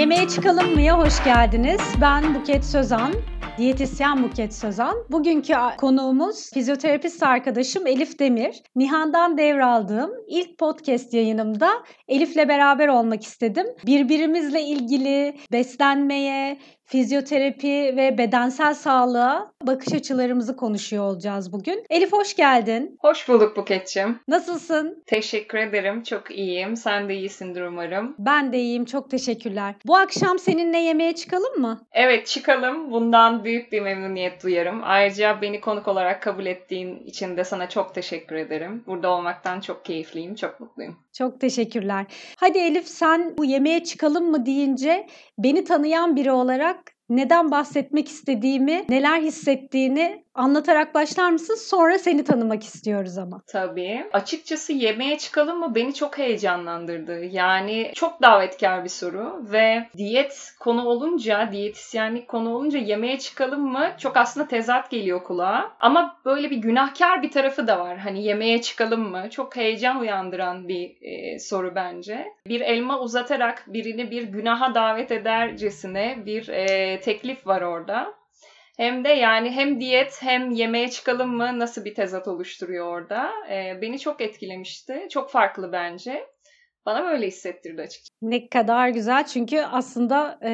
Yemeğe çıkalım mıya hoş geldiniz. Ben Buket Sözen. Diyetisyen Buket Sözen. Bugünkü konuğumuz fizyoterapist arkadaşım Elif Demir. Nihan'dan devraldığım ilk podcast yayınımda Elif'le beraber olmak istedim. Birbirimizle ilgili beslenmeye, fizyoterapi ve bedensel sağlığa bakış açılarımızı konuşuyor olacağız bugün. Elif hoş geldin. Hoş bulduk Buket'ciğim. Nasılsın? Teşekkür ederim. Çok iyiyim. Sen de iyisindir umarım. Ben de iyiyim. Çok teşekkürler. Bu akşam seninle yemeğe çıkalım mı? Evet çıkalım. Bundan büyük bir memnuniyet duyarım. Ayrıca beni konuk olarak kabul ettiğin için de sana çok teşekkür ederim. Burada olmaktan çok keyifliyim. Çok mutluyum. Çok teşekkürler. Hadi Elif sen bu yemeğe çıkalım mı deyince beni tanıyan biri olarak neden bahsetmek istediğimi, neler hissettiğini anlatarak başlar mısın? Sonra seni tanımak istiyoruz ama. Tabii. Açıkçası yemeğe çıkalım mı beni çok heyecanlandırdı. Yani çok davetkar bir soru ve diyet konu olunca, diyetisyenlik konu olunca yemeğe çıkalım mı çok aslında tezat geliyor kulağa. Ama böyle bir günahkar bir tarafı da var. Hani yemeğe çıkalım mı? Çok heyecan uyandıran bir e, soru bence. Bir elma uzatarak birini bir günaha davet edercesine bir e, teklif var orada. Hem de yani hem diyet hem yemeğe çıkalım mı nasıl bir tezat oluşturuyor orada. Ee, beni çok etkilemişti. Çok farklı bence. Bana böyle hissettirdi açıkçası. Ne kadar güzel çünkü aslında e,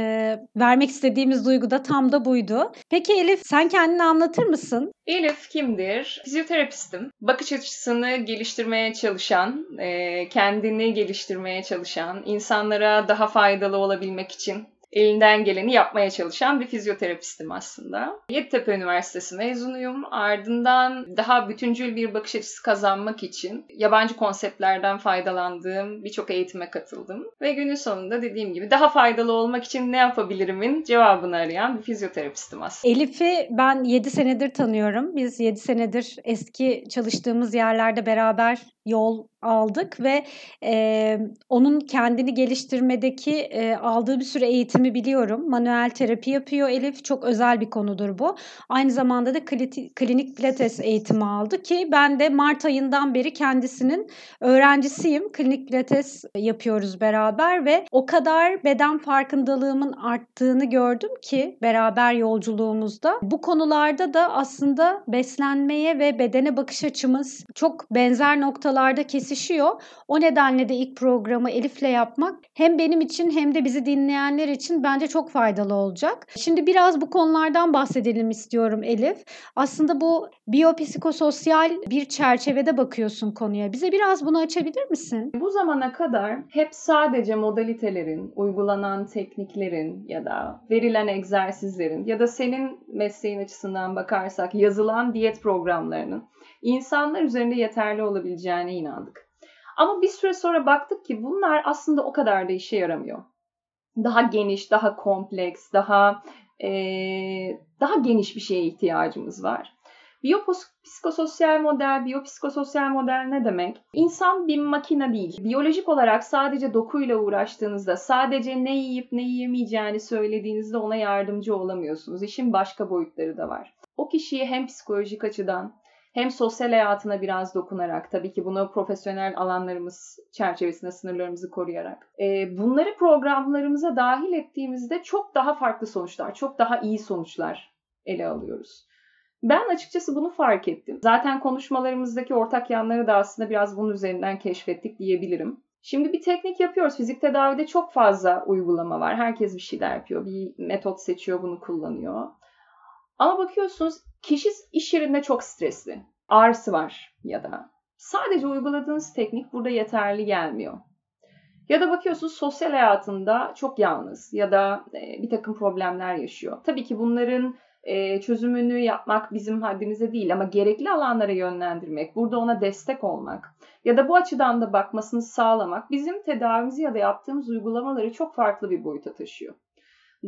vermek istediğimiz duygu da tam da buydu. Peki Elif sen kendini anlatır mısın? Elif kimdir? Fizyoterapistim. Bakış açısını geliştirmeye çalışan, e, kendini geliştirmeye çalışan, insanlara daha faydalı olabilmek için elinden geleni yapmaya çalışan bir fizyoterapistim aslında. Yeditepe Üniversitesi mezunuyum. Ardından daha bütüncül bir bakış açısı kazanmak için yabancı konseptlerden faydalandığım birçok eğitime katıldım. Ve günün sonunda dediğim gibi daha faydalı olmak için ne yapabilirimin cevabını arayan bir fizyoterapistim aslında. Elif'i ben 7 senedir tanıyorum. Biz 7 senedir eski çalıştığımız yerlerde beraber yol aldık ve e, onun kendini geliştirmedeki e, aldığı bir sürü eğitimi biliyorum. Manuel terapi yapıyor Elif. Çok özel bir konudur bu. Aynı zamanda da klinik pilates eğitimi aldı ki ben de Mart ayından beri kendisinin öğrencisiyim. Klinik pilates yapıyoruz beraber ve o kadar beden farkındalığımın arttığını gördüm ki beraber yolculuğumuzda. Bu konularda da aslında beslenmeye ve bedene bakış açımız çok benzer noktalarda kesişiyor. O nedenle de ilk programı Elif'le yapmak hem benim için hem de bizi dinleyenler için bence çok faydalı olacak. Şimdi biraz bu konulardan bahsedelim istiyorum Elif. Aslında bu biyopsikososyal bir çerçevede bakıyorsun konuya. Bize biraz bunu açabilir misin? Bu zamana kadar hep sadece modalitelerin, uygulanan tekniklerin ya da verilen egzersizlerin ya da senin mesleğin açısından bakarsak yazılan diyet programlarının insanlar üzerinde yeterli olabileceğine inandık. Ama bir süre sonra baktık ki bunlar aslında o kadar da işe yaramıyor. Daha geniş, daha kompleks, daha e, daha geniş bir şeye ihtiyacımız var. Biyopsikososyal model, biyopsikososyal model ne demek? İnsan bir makine değil. Biyolojik olarak sadece dokuyla uğraştığınızda, sadece ne yiyip ne yiyemeyeceğini söylediğinizde ona yardımcı olamıyorsunuz. İşin başka boyutları da var. O kişiyi hem psikolojik açıdan hem sosyal hayatına biraz dokunarak tabii ki bunu profesyonel alanlarımız çerçevesinde sınırlarımızı koruyarak e, bunları programlarımıza dahil ettiğimizde çok daha farklı sonuçlar, çok daha iyi sonuçlar ele alıyoruz. Ben açıkçası bunu fark ettim. Zaten konuşmalarımızdaki ortak yanları da aslında biraz bunun üzerinden keşfettik diyebilirim. Şimdi bir teknik yapıyoruz. Fizik tedavide çok fazla uygulama var. Herkes bir şeyler yapıyor. Bir metot seçiyor, bunu kullanıyor. Ama bakıyorsunuz kişi iş yerinde çok stresli. Ağrısı var ya da sadece uyguladığınız teknik burada yeterli gelmiyor. Ya da bakıyorsunuz sosyal hayatında çok yalnız ya da e, bir takım problemler yaşıyor. Tabii ki bunların e, çözümünü yapmak bizim haddimize değil ama gerekli alanlara yönlendirmek, burada ona destek olmak ya da bu açıdan da bakmasını sağlamak bizim tedavimizi ya da yaptığımız uygulamaları çok farklı bir boyuta taşıyor.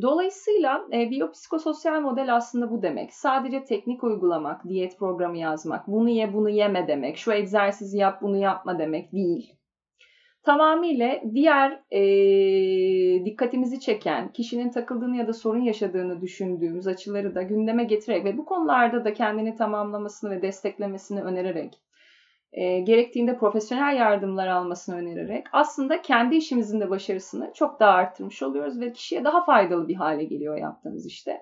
Dolayısıyla e, biyopsikososyal model aslında bu demek. Sadece teknik uygulamak, diyet programı yazmak, bunu ye bunu yeme demek, şu egzersizi yap bunu yapma demek değil. Tamamıyla diğer e, dikkatimizi çeken, kişinin takıldığını ya da sorun yaşadığını düşündüğümüz açıları da gündeme getirerek ve bu konularda da kendini tamamlamasını ve desteklemesini önererek e, gerektiğinde profesyonel yardımlar almasını önererek aslında kendi işimizin de başarısını çok daha arttırmış oluyoruz ve kişiye daha faydalı bir hale geliyor yaptığımız işte.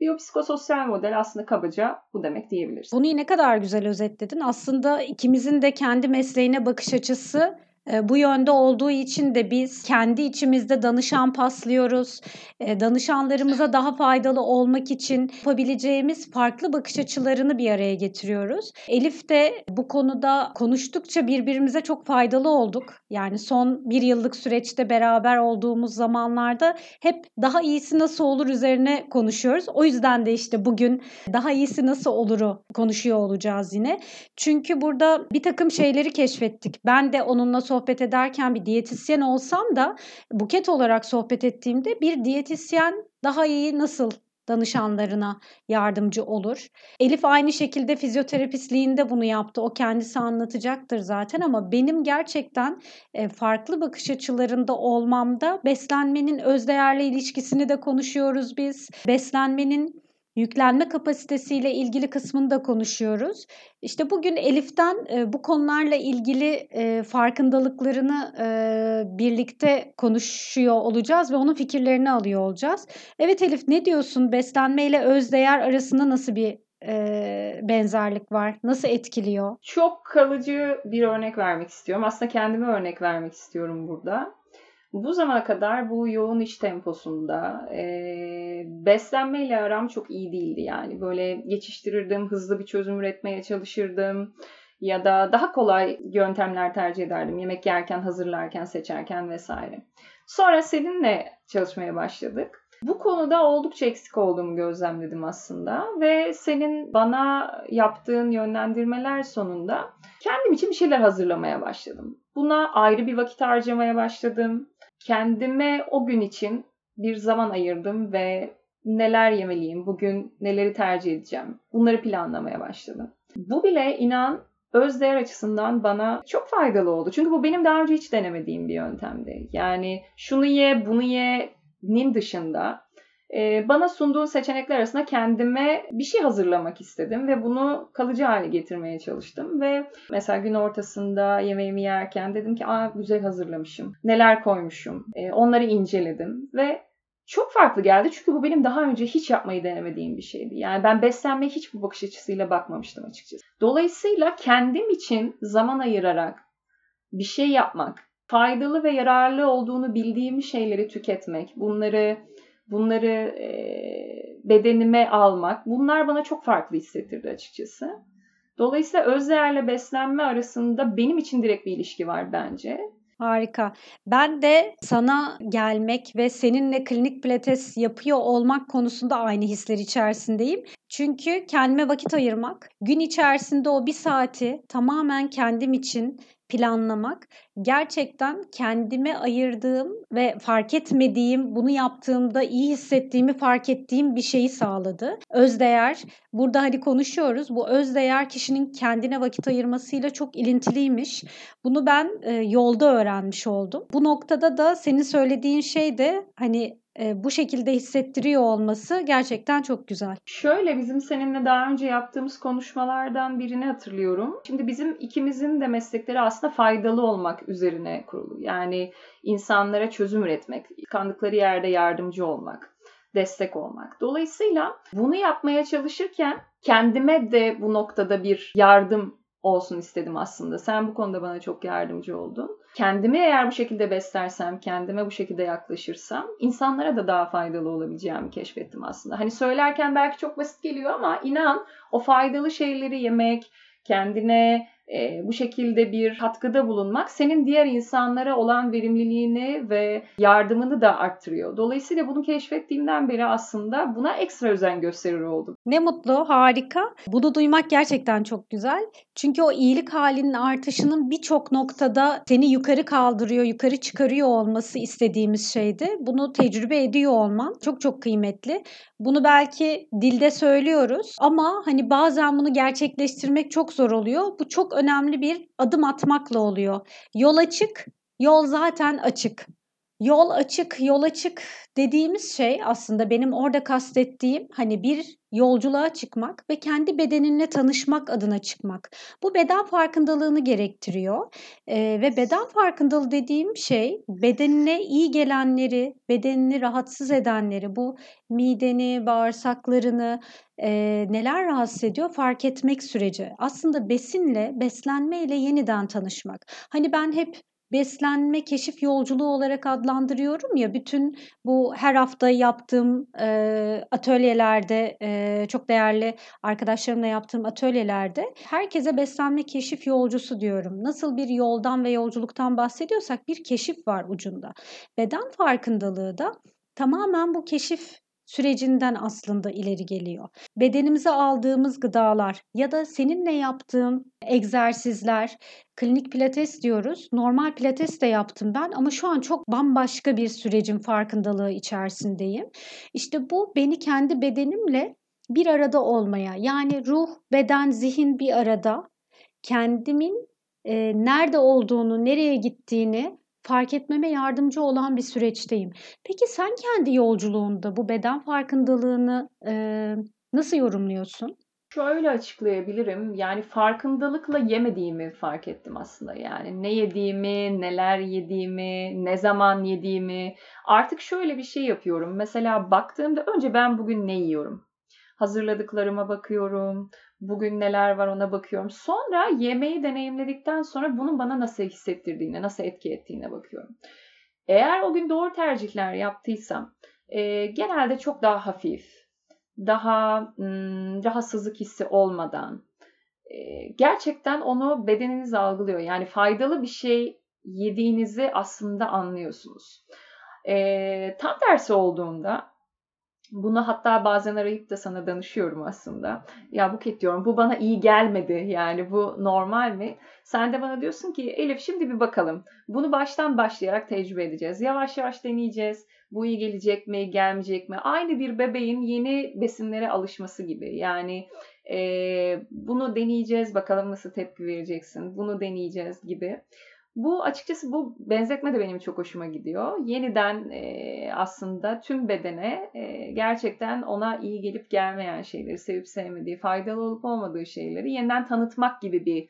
Biyopsikososyal model aslında kabaca bu demek diyebiliriz. Bunu ne kadar güzel özetledin. Aslında ikimizin de kendi mesleğine bakış açısı bu yönde olduğu için de biz kendi içimizde danışan paslıyoruz. Danışanlarımıza daha faydalı olmak için yapabileceğimiz farklı bakış açılarını bir araya getiriyoruz. Elif de bu konuda konuştukça birbirimize çok faydalı olduk. Yani son bir yıllık süreçte beraber olduğumuz zamanlarda hep daha iyisi nasıl olur üzerine konuşuyoruz. O yüzden de işte bugün daha iyisi nasıl oluru konuşuyor olacağız yine. Çünkü burada bir takım şeyleri keşfettik. Ben de onunla sohbet ederken bir diyetisyen olsam da buket olarak sohbet ettiğimde bir diyetisyen daha iyi nasıl danışanlarına yardımcı olur. Elif aynı şekilde fizyoterapistliğinde bunu yaptı. O kendisi anlatacaktır zaten ama benim gerçekten farklı bakış açılarında olmamda beslenmenin özdeğerle ilişkisini de konuşuyoruz biz. Beslenmenin yüklenme kapasitesiyle ilgili kısmını da konuşuyoruz. İşte bugün Elif'ten e, bu konularla ilgili e, farkındalıklarını e, birlikte konuşuyor olacağız ve onun fikirlerini alıyor olacağız. Evet Elif ne diyorsun? Beslenme ile özdeğer arasında nasıl bir e, benzerlik var? Nasıl etkiliyor? Çok kalıcı bir örnek vermek istiyorum. Aslında kendime örnek vermek istiyorum burada. Bu zamana kadar bu yoğun iş temposunda e, beslenmeyle aram çok iyi değildi yani. Böyle geçiştirirdim, hızlı bir çözüm üretmeye çalışırdım ya da daha kolay yöntemler tercih ederdim. Yemek yerken, hazırlarken, seçerken vesaire. Sonra seninle çalışmaya başladık. Bu konuda oldukça eksik olduğumu gözlemledim aslında ve senin bana yaptığın yönlendirmeler sonunda kendim için bir şeyler hazırlamaya başladım. Buna ayrı bir vakit harcamaya başladım kendime o gün için bir zaman ayırdım ve neler yemeliyim, bugün neleri tercih edeceğim. Bunları planlamaya başladım. Bu bile inan öz değer açısından bana çok faydalı oldu. Çünkü bu benim daha önce hiç denemediğim bir yöntemdi. Yani şunu ye, bunu ye'nin dışında ee, bana sunduğun seçenekler arasında kendime bir şey hazırlamak istedim ve bunu kalıcı hale getirmeye çalıştım ve mesela gün ortasında yemeğimi yerken dedim ki aa güzel hazırlamışım, neler koymuşum, ee, onları inceledim ve çok farklı geldi çünkü bu benim daha önce hiç yapmayı denemediğim bir şeydi. Yani ben beslenmeye hiç bu bakış açısıyla bakmamıştım açıkçası. Dolayısıyla kendim için zaman ayırarak bir şey yapmak, faydalı ve yararlı olduğunu bildiğim şeyleri tüketmek, bunları bunları e, bedenime almak bunlar bana çok farklı hissettirdi açıkçası. Dolayısıyla öz değerle beslenme arasında benim için direkt bir ilişki var bence. Harika. Ben de sana gelmek ve seninle klinik pilates yapıyor olmak konusunda aynı hisler içerisindeyim. Çünkü kendime vakit ayırmak, gün içerisinde o bir saati tamamen kendim için planlamak gerçekten kendime ayırdığım ve fark etmediğim, bunu yaptığımda iyi hissettiğimi fark ettiğim bir şeyi sağladı. Özdeğer, burada hani konuşuyoruz. Bu özdeğer kişinin kendine vakit ayırmasıyla çok ilintiliymiş. Bunu ben e, yolda öğrenmiş oldum. Bu noktada da senin söylediğin şey de hani bu şekilde hissettiriyor olması gerçekten çok güzel. Şöyle bizim seninle daha önce yaptığımız konuşmalardan birini hatırlıyorum. Şimdi bizim ikimizin de meslekleri aslında faydalı olmak üzerine kurulu. Yani insanlara çözüm üretmek, kandıkları yerde yardımcı olmak, destek olmak. Dolayısıyla bunu yapmaya çalışırken kendime de bu noktada bir yardım olsun istedim aslında. Sen bu konuda bana çok yardımcı oldun. Kendimi eğer bu şekilde beslersem, kendime bu şekilde yaklaşırsam insanlara da daha faydalı olabileceğimi keşfettim aslında. Hani söylerken belki çok basit geliyor ama inan o faydalı şeyleri yemek, kendine e, bu şekilde bir katkıda bulunmak senin diğer insanlara olan verimliliğini ve yardımını da arttırıyor. Dolayısıyla bunu keşfettiğimden beri aslında buna ekstra özen gösterir oldum. Ne mutlu, harika. Bunu duymak gerçekten çok güzel. Çünkü o iyilik halinin artışının birçok noktada seni yukarı kaldırıyor, yukarı çıkarıyor olması istediğimiz şeydi. Bunu tecrübe ediyor olman çok çok kıymetli. Bunu belki dilde söylüyoruz ama hani bazen bunu gerçekleştirmek çok zor oluyor. Bu çok önemli bir adım atmakla oluyor. Yol açık, yol zaten açık. Yol açık, yol açık dediğimiz şey aslında benim orada kastettiğim hani bir yolculuğa çıkmak ve kendi bedeninle tanışmak adına çıkmak. Bu beden farkındalığını gerektiriyor ee, ve beden farkındalığı dediğim şey bedenine iyi gelenleri, bedenini rahatsız edenleri, bu mideni, bağırsaklarını e, neler rahatsız ediyor fark etmek süreci. Aslında besinle, beslenmeyle yeniden tanışmak. Hani ben hep beslenme keşif yolculuğu olarak adlandırıyorum ya bütün bu her hafta yaptığım e, atölyelerde e, çok değerli arkadaşlarımla yaptığım atölyelerde herkese beslenme keşif yolcusu diyorum. Nasıl bir yoldan ve yolculuktan bahsediyorsak bir keşif var ucunda. Beden farkındalığı da tamamen bu keşif sürecinden aslında ileri geliyor. Bedenimize aldığımız gıdalar ya da seninle yaptığım egzersizler, klinik pilates diyoruz. Normal pilates de yaptım ben ama şu an çok bambaşka bir sürecin farkındalığı içerisindeyim. İşte bu beni kendi bedenimle bir arada olmaya yani ruh, beden, zihin bir arada kendimin e, nerede olduğunu, nereye gittiğini fark etmeme yardımcı olan bir süreçteyim. Peki sen kendi yolculuğunda bu beden farkındalığını e, nasıl yorumluyorsun? Şöyle açıklayabilirim. Yani farkındalıkla yemediğimi fark ettim aslında. Yani ne yediğimi, neler yediğimi, ne zaman yediğimi. Artık şöyle bir şey yapıyorum. Mesela baktığımda önce ben bugün ne yiyorum? Hazırladıklarıma bakıyorum. Bugün neler var ona bakıyorum. Sonra yemeği deneyimledikten sonra bunun bana nasıl hissettirdiğine, nasıl etki ettiğine bakıyorum. Eğer o gün doğru tercihler yaptıysam e, genelde çok daha hafif, daha ım, rahatsızlık hissi olmadan e, gerçekten onu bedeniniz algılıyor. Yani faydalı bir şey yediğinizi aslında anlıyorsunuz. E, tam tersi olduğunda bunu hatta bazen arayıp da sana danışıyorum aslında. Ya Buket diyorum bu bana iyi gelmedi yani bu normal mi? Sen de bana diyorsun ki Elif şimdi bir bakalım. Bunu baştan başlayarak tecrübe edeceğiz. Yavaş yavaş deneyeceğiz. Bu iyi gelecek mi, gelmeyecek mi? Aynı bir bebeğin yeni besinlere alışması gibi. Yani e, bunu deneyeceğiz bakalım nasıl tepki vereceksin. Bunu deneyeceğiz gibi. Bu açıkçası bu benzetme de benim çok hoşuma gidiyor. Yeniden e, aslında tüm bedene e, gerçekten ona iyi gelip gelmeyen şeyleri, sevip sevmediği, faydalı olup olmadığı şeyleri yeniden tanıtmak gibi bir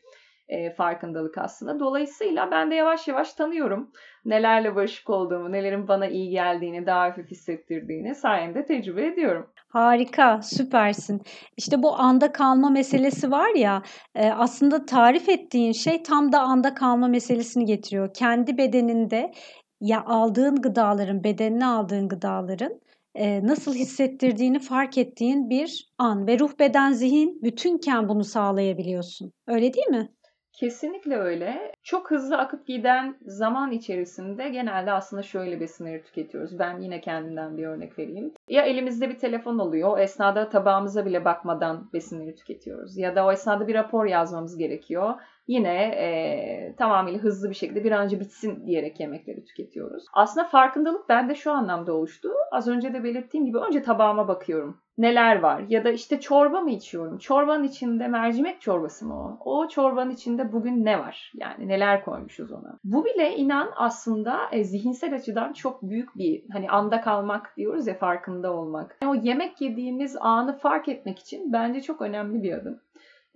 e, farkındalık aslında. Dolayısıyla ben de yavaş yavaş tanıyorum nelerle barışık olduğumu, nelerin bana iyi geldiğini, daha hafif hissettirdiğini sayende tecrübe ediyorum. Harika, süpersin. İşte bu anda kalma meselesi var ya, e, aslında tarif ettiğin şey tam da anda kalma meselesini getiriyor. Kendi bedeninde ya aldığın gıdaların, bedenine aldığın gıdaların e, nasıl hissettirdiğini fark ettiğin bir an ve ruh, beden, zihin bütünken bunu sağlayabiliyorsun. Öyle değil mi? Kesinlikle öyle. Çok hızlı akıp giden zaman içerisinde genelde aslında şöyle besinleri tüketiyoruz. Ben yine kendimden bir örnek vereyim. Ya elimizde bir telefon oluyor. O esnada tabağımıza bile bakmadan besinleri tüketiyoruz. Ya da o esnada bir rapor yazmamız gerekiyor. Yine e, tamamıyla hızlı bir şekilde bir an önce bitsin diyerek yemekleri tüketiyoruz. Aslında farkındalık bende şu anlamda oluştu. Az önce de belirttiğim gibi önce tabağıma bakıyorum neler var? Ya da işte çorba mı içiyorum? Çorbanın içinde mercimek çorbası mı o? O çorbanın içinde bugün ne var? Yani neler koymuşuz ona? Bu bile inan aslında e, zihinsel açıdan çok büyük bir hani anda kalmak diyoruz ya farkında olmak. Yani o yemek yediğimiz anı fark etmek için bence çok önemli bir adım.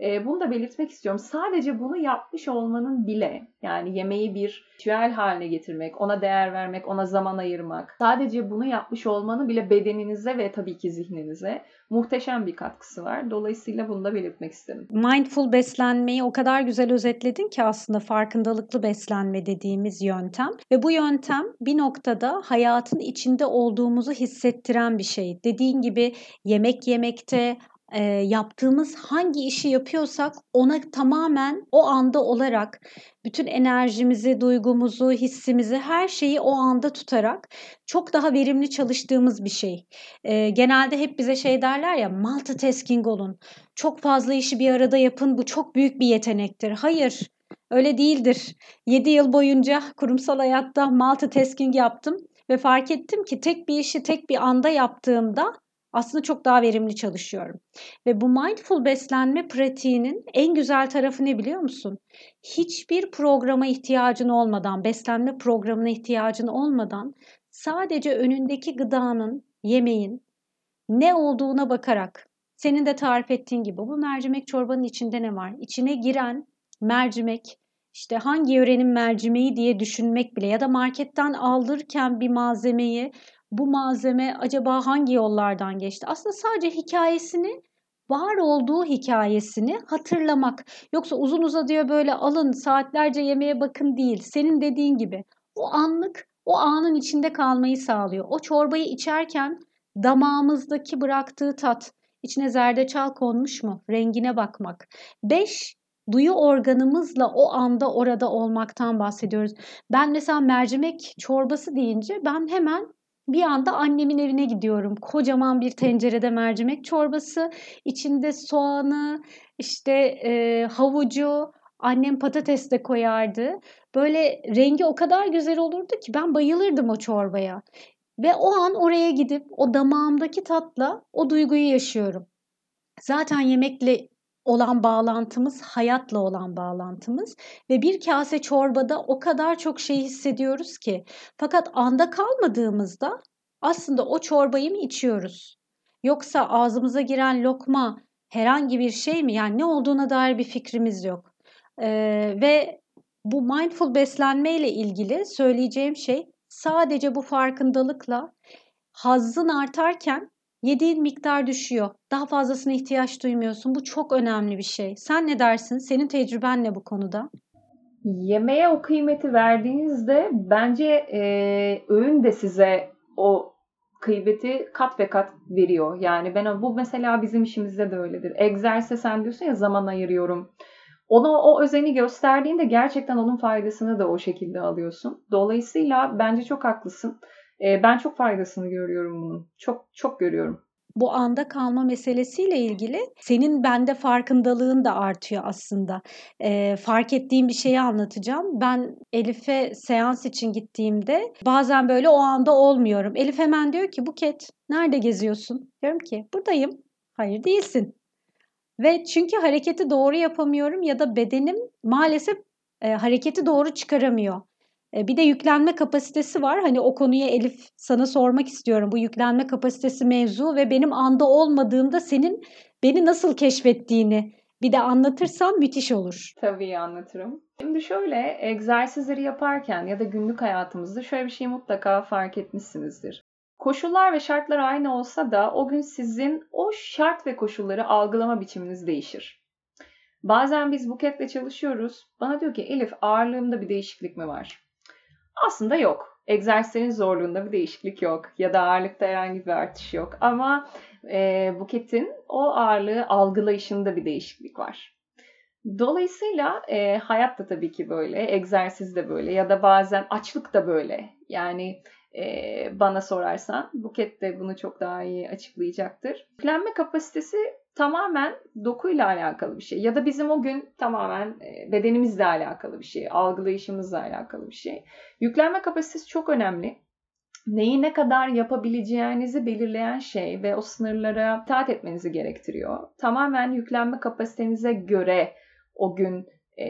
E, bunu da belirtmek istiyorum. Sadece bunu yapmış olmanın bile yani yemeği bir ritüel haline getirmek, ona değer vermek, ona zaman ayırmak. Sadece bunu yapmış olmanın bile bedeninize ve tabii ki zihninize muhteşem bir katkısı var. Dolayısıyla bunu da belirtmek istedim. Mindful beslenmeyi o kadar güzel özetledin ki aslında farkındalıklı beslenme dediğimiz yöntem ve bu yöntem bir noktada hayatın içinde olduğumuzu hissettiren bir şey. Dediğin gibi yemek yemekte, e, yaptığımız hangi işi yapıyorsak ona tamamen o anda olarak bütün enerjimizi, duygumuzu, hissimizi, her şeyi o anda tutarak çok daha verimli çalıştığımız bir şey. E, genelde hep bize şey derler ya multitasking olun. Çok fazla işi bir arada yapın. Bu çok büyük bir yetenektir. Hayır. Öyle değildir. 7 yıl boyunca kurumsal hayatta multitasking yaptım ve fark ettim ki tek bir işi tek bir anda yaptığımda aslında çok daha verimli çalışıyorum. Ve bu mindful beslenme pratiğinin en güzel tarafı ne biliyor musun? Hiçbir programa ihtiyacın olmadan, beslenme programına ihtiyacın olmadan sadece önündeki gıdanın, yemeğin ne olduğuna bakarak senin de tarif ettiğin gibi bu mercimek çorbanın içinde ne var? İçine giren mercimek işte hangi yörenin mercimeği diye düşünmek bile ya da marketten aldırken bir malzemeyi bu malzeme acaba hangi yollardan geçti? Aslında sadece hikayesini var olduğu hikayesini hatırlamak. Yoksa uzun uzadıya böyle alın saatlerce yemeğe bakın değil. Senin dediğin gibi o anlık o anın içinde kalmayı sağlıyor. O çorbayı içerken damağımızdaki bıraktığı tat, içine zerdeçal konmuş mu? Rengine bakmak. Beş duyu organımızla o anda orada olmaktan bahsediyoruz. Ben mesela mercimek çorbası deyince ben hemen bir anda annemin evine gidiyorum. Kocaman bir tencerede mercimek çorbası, içinde soğanı, işte e, havucu, annem patates de koyardı. Böyle rengi o kadar güzel olurdu ki ben bayılırdım o çorbaya. Ve o an oraya gidip o damağımdaki tatla o duyguyu yaşıyorum. Zaten yemekle olan bağlantımız, hayatla olan bağlantımız ve bir kase çorbada o kadar çok şey hissediyoruz ki. Fakat anda kalmadığımızda aslında o çorbayı mı içiyoruz? Yoksa ağzımıza giren lokma herhangi bir şey mi? Yani ne olduğuna dair bir fikrimiz yok. Ee, ve bu mindful beslenme ile ilgili söyleyeceğim şey sadece bu farkındalıkla hazzın artarken Yediğin miktar düşüyor. Daha fazlasına ihtiyaç duymuyorsun. Bu çok önemli bir şey. Sen ne dersin? Senin tecrüben ne bu konuda? Yemeğe o kıymeti verdiğinizde bence e, öğün de size o kıymeti kat ve kat veriyor. Yani ben bu mesela bizim işimizde de öyledir. Egzersize sen diyorsun ya zaman ayırıyorum. Ona o özeni gösterdiğinde gerçekten onun faydasını da o şekilde alıyorsun. Dolayısıyla bence çok haklısın. E, ben çok faydasını görüyorum bunun. Çok çok görüyorum. Bu anda kalma meselesiyle ilgili senin bende farkındalığın da artıyor aslında. E, fark ettiğim bir şeyi anlatacağım. Ben Elif'e seans için gittiğimde bazen böyle o anda olmuyorum. Elif hemen diyor ki Buket nerede geziyorsun? Diyorum ki buradayım. Hayır değilsin. Ve çünkü hareketi doğru yapamıyorum ya da bedenim maalesef e, hareketi doğru çıkaramıyor. Bir de yüklenme kapasitesi var. Hani o konuyu Elif sana sormak istiyorum. Bu yüklenme kapasitesi mevzu ve benim anda olmadığımda senin beni nasıl keşfettiğini bir de anlatırsan müthiş olur. Tabii anlatırım. Şimdi şöyle egzersizleri yaparken ya da günlük hayatımızda şöyle bir şey mutlaka fark etmişsinizdir. Koşullar ve şartlar aynı olsa da o gün sizin o şart ve koşulları algılama biçiminiz değişir. Bazen biz buketle çalışıyoruz. Bana diyor ki Elif ağırlığımda bir değişiklik mi var? Aslında yok. Egzersizlerin zorluğunda bir değişiklik yok ya da ağırlıkta herhangi bir artış yok. Ama e, buketin o ağırlığı algılayışında bir değişiklik var. Dolayısıyla e, hayat da tabii ki böyle, egzersiz de böyle ya da bazen açlık da böyle. Yani e, bana sorarsan Buket de bunu çok daha iyi açıklayacaktır. Yüklenme kapasitesi tamamen dokuyla alakalı bir şey. Ya da bizim o gün tamamen e, bedenimizle alakalı bir şey, algılayışımızla alakalı bir şey. Yüklenme kapasitesi çok önemli. Neyi ne kadar yapabileceğinizi belirleyen şey ve o sınırlara itaat etmenizi gerektiriyor. Tamamen yüklenme kapasitenize göre o gün e,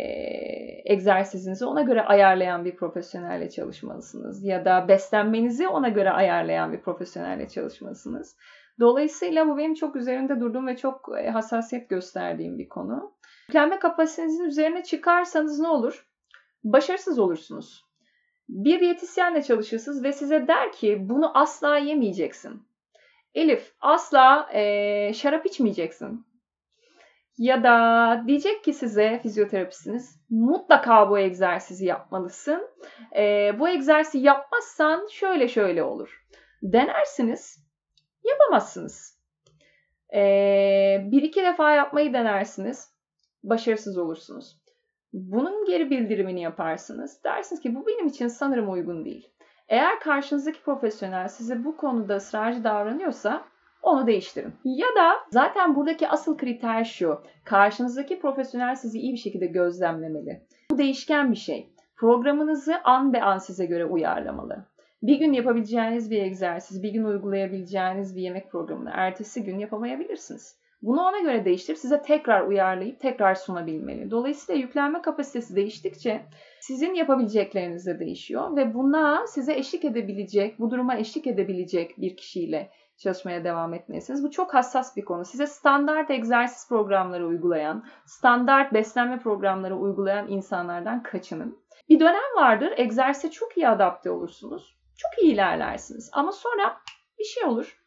egzersizinizi ona göre ayarlayan bir profesyonelle çalışmalısınız. Ya da beslenmenizi ona göre ayarlayan bir profesyonelle çalışmalısınız. Dolayısıyla bu benim çok üzerinde durduğum ve çok e, hassasiyet gösterdiğim bir konu. Yüklenme kapasitenizin üzerine çıkarsanız ne olur? Başarısız olursunuz. Bir diyetisyenle çalışırsınız ve size der ki bunu asla yemeyeceksin. Elif asla e, şarap içmeyeceksin. Ya da diyecek ki size fizyoterapistiniz mutlaka bu egzersizi yapmalısın. E, bu egzersizi yapmazsan şöyle şöyle olur. Denersiniz yapamazsınız. Ee, bir iki defa yapmayı denersiniz. Başarısız olursunuz. Bunun geri bildirimini yaparsınız. Dersiniz ki bu benim için sanırım uygun değil. Eğer karşınızdaki profesyonel size bu konuda ısrarcı davranıyorsa onu değiştirin. Ya da zaten buradaki asıl kriter şu. Karşınızdaki profesyonel sizi iyi bir şekilde gözlemlemeli. Bu değişken bir şey. Programınızı an be an size göre uyarlamalı. Bir gün yapabileceğiniz bir egzersiz, bir gün uygulayabileceğiniz bir yemek programını ertesi gün yapamayabilirsiniz. Bunu ona göre değiştirip size tekrar uyarlayıp tekrar sunabilmeli. Dolayısıyla yüklenme kapasitesi değiştikçe sizin yapabilecekleriniz de değişiyor ve buna size eşlik edebilecek, bu duruma eşlik edebilecek bir kişiyle çalışmaya devam etmelisiniz. Bu çok hassas bir konu. Size standart egzersiz programları uygulayan, standart beslenme programları uygulayan insanlardan kaçının. Bir dönem vardır, egzersize çok iyi adapte olursunuz. Çok iyi ilerlersiniz. Ama sonra bir şey olur.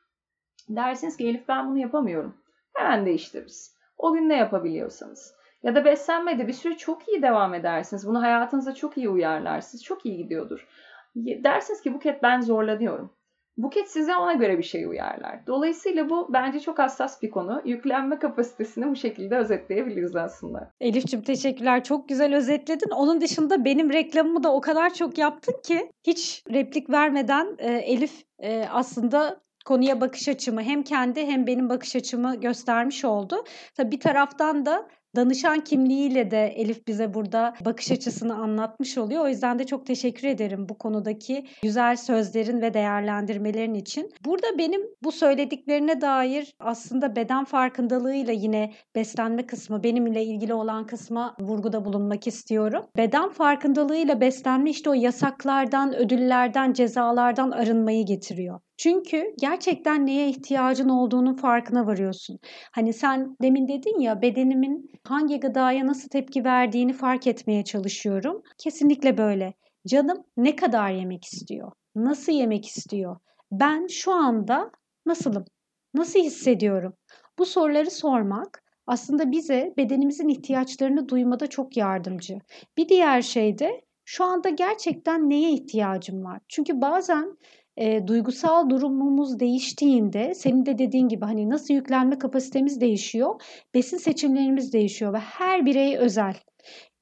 Dersiniz ki Elif ben bunu yapamıyorum. Hemen değiştiririz. O gün ne yapabiliyorsanız. Ya da beslenmede bir süre çok iyi devam edersiniz. Bunu hayatınıza çok iyi uyarlarsınız. Çok iyi gidiyordur. Dersiniz ki Buket ben zorlanıyorum. Buket size ona göre bir şey uyarlar. Dolayısıyla bu bence çok hassas bir konu. Yüklenme kapasitesini bu şekilde özetleyebiliriz aslında. Elif'ciğim teşekkürler. Çok güzel özetledin. Onun dışında benim reklamımı da o kadar çok yaptın ki hiç replik vermeden e, Elif e, aslında konuya bakış açımı hem kendi hem benim bakış açımı göstermiş oldu. Tabii bir taraftan da danışan kimliğiyle de Elif bize burada bakış açısını anlatmış oluyor. O yüzden de çok teşekkür ederim bu konudaki güzel sözlerin ve değerlendirmelerin için. Burada benim bu söylediklerine dair aslında beden farkındalığıyla yine beslenme kısmı, benimle ilgili olan kısma vurguda bulunmak istiyorum. Beden farkındalığıyla beslenme işte o yasaklardan, ödüllerden, cezalardan arınmayı getiriyor. Çünkü gerçekten neye ihtiyacın olduğunun farkına varıyorsun. Hani sen demin dedin ya bedenimin hangi gıdaya nasıl tepki verdiğini fark etmeye çalışıyorum. Kesinlikle böyle. Canım ne kadar yemek istiyor? Nasıl yemek istiyor? Ben şu anda nasılım? Nasıl hissediyorum? Bu soruları sormak aslında bize bedenimizin ihtiyaçlarını duymada çok yardımcı. Bir diğer şey de şu anda gerçekten neye ihtiyacım var? Çünkü bazen e, duygusal durumumuz değiştiğinde senin de dediğin gibi hani nasıl yüklenme kapasitemiz değişiyor, besin seçimlerimiz değişiyor ve her birey özel.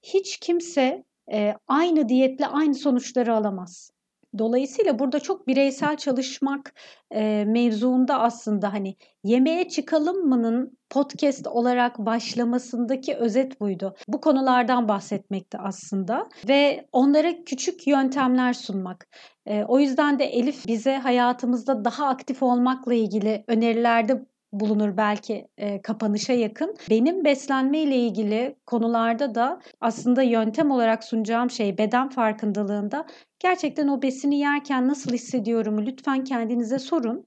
Hiç kimse e, aynı diyetle aynı sonuçları alamaz. Dolayısıyla burada çok bireysel çalışmak e, mevzuunda aslında hani yemeğe çıkalım mı'nın podcast olarak başlamasındaki özet buydu. Bu konulardan bahsetmekti aslında ve onlara küçük yöntemler sunmak. E, o yüzden de Elif bize hayatımızda daha aktif olmakla ilgili önerilerde bulunur belki e, kapanışa yakın. Benim beslenme ile ilgili konularda da aslında yöntem olarak sunacağım şey beden farkındalığında gerçekten o besini yerken nasıl hissediyorum lütfen kendinize sorun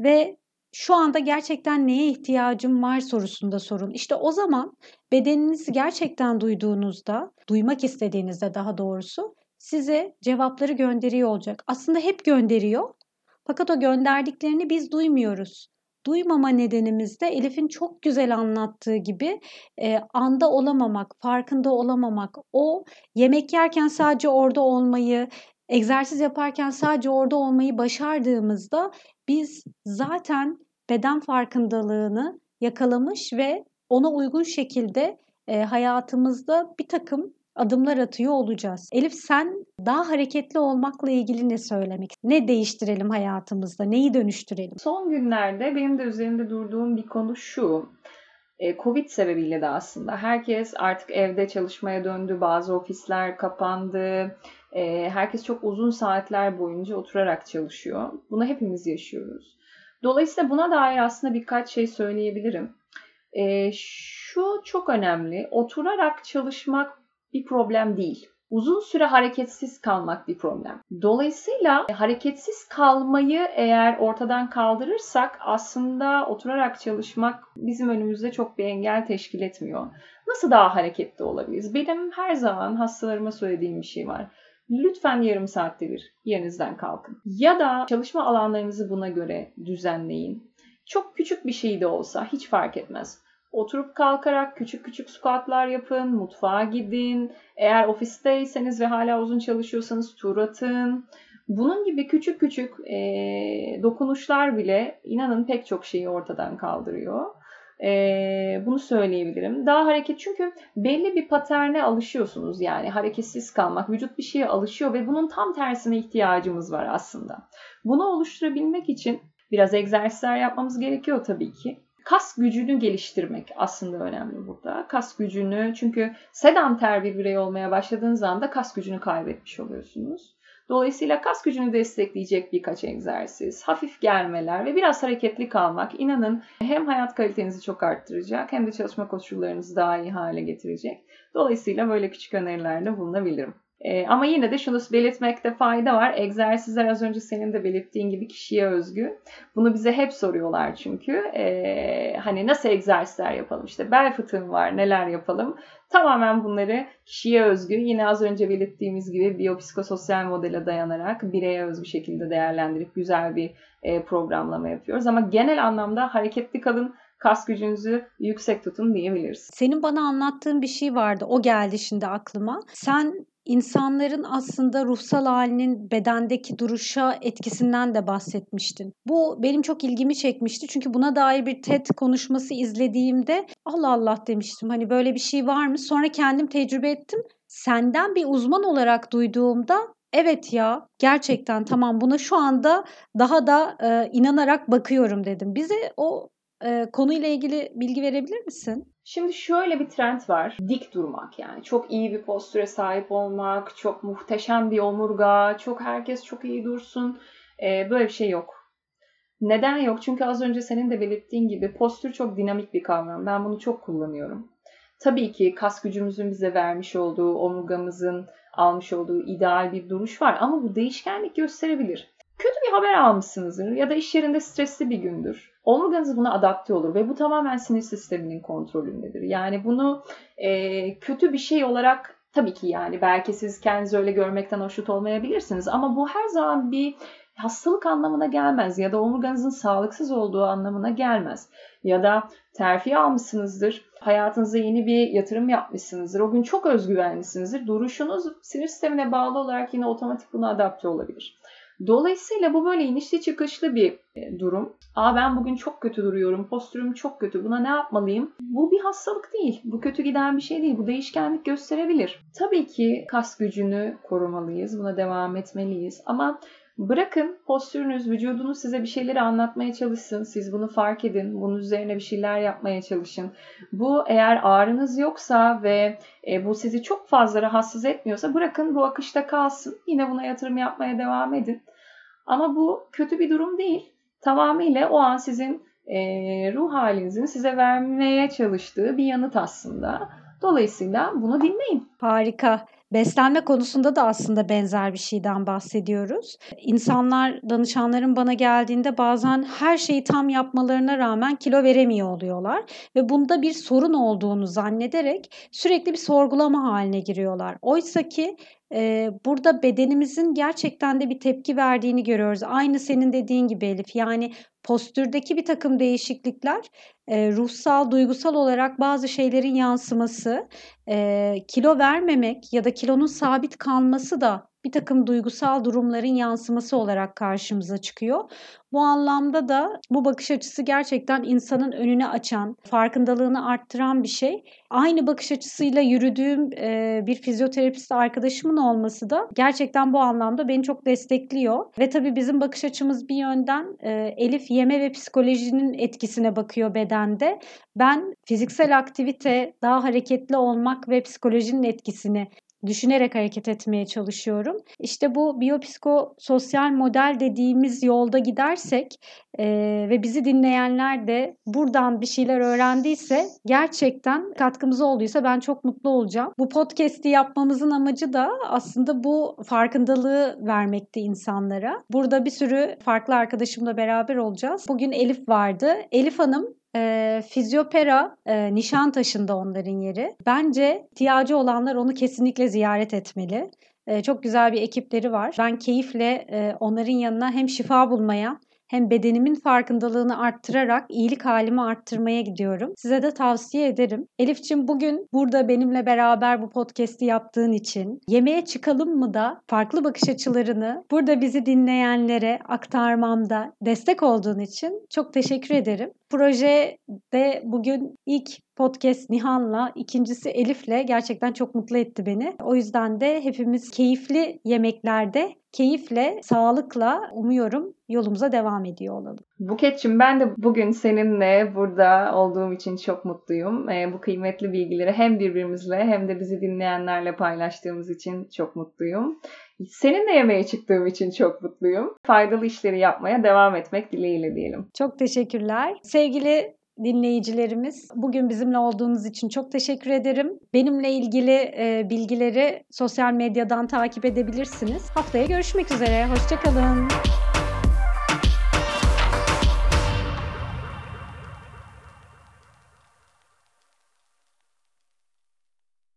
ve şu anda gerçekten neye ihtiyacım var sorusunda sorun. İşte o zaman bedeninizi gerçekten duyduğunuzda, duymak istediğinizde daha doğrusu size cevapları gönderiyor olacak. Aslında hep gönderiyor. Fakat o gönderdiklerini biz duymuyoruz. Duymama nedenimiz de Elif'in çok güzel anlattığı gibi e, anda olamamak, farkında olamamak. O yemek yerken sadece orada olmayı, egzersiz yaparken sadece orada olmayı başardığımızda biz zaten beden farkındalığını yakalamış ve ona uygun şekilde e, hayatımızda bir takım adımlar atıyor olacağız. Elif sen daha hareketli olmakla ilgili ne söylemek? Ne değiştirelim hayatımızda? Neyi dönüştürelim? Son günlerde benim de üzerinde durduğum bir konu şu. E, Covid sebebiyle de aslında herkes artık evde çalışmaya döndü. Bazı ofisler kapandı. E, herkes çok uzun saatler boyunca oturarak çalışıyor. Bunu hepimiz yaşıyoruz. Dolayısıyla buna dair aslında birkaç şey söyleyebilirim. E, şu çok önemli. Oturarak çalışmak bir problem değil. Uzun süre hareketsiz kalmak bir problem. Dolayısıyla hareketsiz kalmayı eğer ortadan kaldırırsak aslında oturarak çalışmak bizim önümüzde çok bir engel teşkil etmiyor. Nasıl daha hareketli olabiliriz? Benim her zaman hastalarıma söylediğim bir şey var. Lütfen yarım saatte bir yerinizden kalkın. Ya da çalışma alanlarınızı buna göre düzenleyin. Çok küçük bir şey de olsa hiç fark etmez. Oturup kalkarak küçük küçük squatlar yapın, mutfağa gidin. Eğer ofisteyseniz ve hala uzun çalışıyorsanız tur atın. Bunun gibi küçük küçük e, dokunuşlar bile inanın pek çok şeyi ortadan kaldırıyor. E, bunu söyleyebilirim. Daha hareket çünkü belli bir paterne alışıyorsunuz yani hareketsiz kalmak. Vücut bir şeye alışıyor ve bunun tam tersine ihtiyacımız var aslında. Bunu oluşturabilmek için biraz egzersizler yapmamız gerekiyor tabii ki kas gücünü geliştirmek aslında önemli burada. Kas gücünü çünkü sedanter bir birey olmaya başladığınız anda kas gücünü kaybetmiş oluyorsunuz. Dolayısıyla kas gücünü destekleyecek birkaç egzersiz, hafif germeler ve biraz hareketli kalmak inanın hem hayat kalitenizi çok arttıracak hem de çalışma koşullarınızı daha iyi hale getirecek. Dolayısıyla böyle küçük önerilerde bulunabilirim. E, ama yine de şunu belirtmekte fayda var. Egzersizler az önce senin de belirttiğin gibi kişiye özgü. Bunu bize hep soruyorlar çünkü. E, hani nasıl egzersizler yapalım? İşte bel fıtığım var neler yapalım? Tamamen bunları kişiye özgü, yine az önce belirttiğimiz gibi biyopsikososyal modele dayanarak bireye özgü şekilde değerlendirip güzel bir e, programlama yapıyoruz. Ama genel anlamda hareketli kalın, kas gücünüzü yüksek tutun diyebiliriz. Senin bana anlattığın bir şey vardı. O geldi şimdi aklıma. Sen insanların aslında ruhsal halinin bedendeki duruşa etkisinden de bahsetmiştin. Bu benim çok ilgimi çekmişti. Çünkü buna dair bir TED konuşması izlediğimde Allah Allah demiştim. Hani böyle bir şey var mı? Sonra kendim tecrübe ettim. Senden bir uzman olarak duyduğumda evet ya gerçekten tamam buna şu anda daha da e, inanarak bakıyorum dedim. Bize o e, konuyla ilgili bilgi verebilir misin? Şimdi şöyle bir trend var. Dik durmak yani. Çok iyi bir postüre sahip olmak, çok muhteşem bir omurga, çok herkes çok iyi dursun. Ee, böyle bir şey yok. Neden yok? Çünkü az önce senin de belirttiğin gibi postür çok dinamik bir kavram. Ben bunu çok kullanıyorum. Tabii ki kas gücümüzün bize vermiş olduğu, omurgamızın almış olduğu ideal bir duruş var ama bu değişkenlik gösterebilir. Kötü bir haber almışsınızdır ya da iş yerinde stresli bir gündür omurganız buna adapte olur ve bu tamamen sinir sisteminin kontrolündedir. Yani bunu e, kötü bir şey olarak tabii ki yani belki siz kendinizi öyle görmekten hoşnut olmayabilirsiniz ama bu her zaman bir hastalık anlamına gelmez ya da omurganızın sağlıksız olduğu anlamına gelmez. Ya da terfi almışsınızdır, hayatınıza yeni bir yatırım yapmışsınızdır, o gün çok özgüvenlisinizdir. Duruşunuz sinir sistemine bağlı olarak yine otomatik buna adapte olabilir. Dolayısıyla bu böyle inişli çıkışlı bir e, durum. Aa ben bugün çok kötü duruyorum, postürüm çok kötü, buna ne yapmalıyım? Bu bir hastalık değil, bu kötü giden bir şey değil, bu değişkenlik gösterebilir. Tabii ki kas gücünü korumalıyız, buna devam etmeliyiz ama Bırakın postürünüz, vücudunuz size bir şeyleri anlatmaya çalışsın. Siz bunu fark edin. Bunun üzerine bir şeyler yapmaya çalışın. Bu eğer ağrınız yoksa ve e, bu sizi çok fazla rahatsız etmiyorsa bırakın bu akışta kalsın. Yine buna yatırım yapmaya devam edin. Ama bu kötü bir durum değil. Tamamıyla o an sizin e, ruh halinizin size vermeye çalıştığı bir yanıt aslında. Dolayısıyla bunu dinleyin. Harika. Beslenme konusunda da aslında benzer bir şeyden bahsediyoruz. İnsanlar, danışanların bana geldiğinde bazen her şeyi tam yapmalarına rağmen kilo veremiyor oluyorlar ve bunda bir sorun olduğunu zannederek sürekli bir sorgulama haline giriyorlar. Oysa ki e, burada bedenimizin gerçekten de bir tepki verdiğini görüyoruz. Aynı senin dediğin gibi Elif. Yani postürdeki bir takım değişiklikler e, ruhsal, duygusal olarak bazı şeylerin yansıması, e, kilo vermemek ya da kilonun sabit kalması da bir takım duygusal durumların yansıması olarak karşımıza çıkıyor. Bu anlamda da bu bakış açısı gerçekten insanın önüne açan, farkındalığını arttıran bir şey. Aynı bakış açısıyla yürüdüğüm e, bir fizyoterapist arkadaşımın olması da gerçekten bu anlamda beni çok destekliyor. Ve tabii bizim bakış açımız bir yönden e, Elif yeme ve psikolojinin etkisine bakıyor bedende. Ben fiziksel aktivite, daha hareketli olmak ve psikolojinin etkisini düşünerek hareket etmeye çalışıyorum. İşte bu biyopsikososyal model dediğimiz yolda gidersek e, ve bizi dinleyenler de buradan bir şeyler öğrendiyse gerçekten katkımız olduysa ben çok mutlu olacağım. Bu podcast'i yapmamızın amacı da aslında bu farkındalığı vermekti insanlara. Burada bir sürü farklı arkadaşımla beraber olacağız. Bugün Elif vardı. Elif Hanım e, Fizyopera e, Nişantaşı'nda onların yeri. Bence ihtiyacı olanlar onu kesinlikle ziyaret etmeli. E, çok güzel bir ekipleri var. Ben keyifle e, onların yanına hem şifa bulmaya hem bedenimin farkındalığını arttırarak iyilik halimi arttırmaya gidiyorum. Size de tavsiye ederim. Elifçim bugün burada benimle beraber bu podcast'i yaptığın için yemeğe çıkalım mı da farklı bakış açılarını burada bizi dinleyenlere aktarmamda destek olduğun için çok teşekkür ederim. Projede bugün ilk podcast Nihan'la, ikincisi Elif'le gerçekten çok mutlu etti beni. O yüzden de hepimiz keyifli yemeklerde keyifle, sağlıkla umuyorum yolumuza devam ediyor olalım. Buket'cim ben de bugün seninle burada olduğum için çok mutluyum. E, bu kıymetli bilgileri hem birbirimizle hem de bizi dinleyenlerle paylaştığımız için çok mutluyum. Seninle yemeğe çıktığım için çok mutluyum. Faydalı işleri yapmaya devam etmek dileğiyle diyelim. Çok teşekkürler. Sevgili dinleyicilerimiz. Bugün bizimle olduğunuz için çok teşekkür ederim. Benimle ilgili e, bilgileri sosyal medyadan takip edebilirsiniz. Haftaya görüşmek üzere. Hoşçakalın.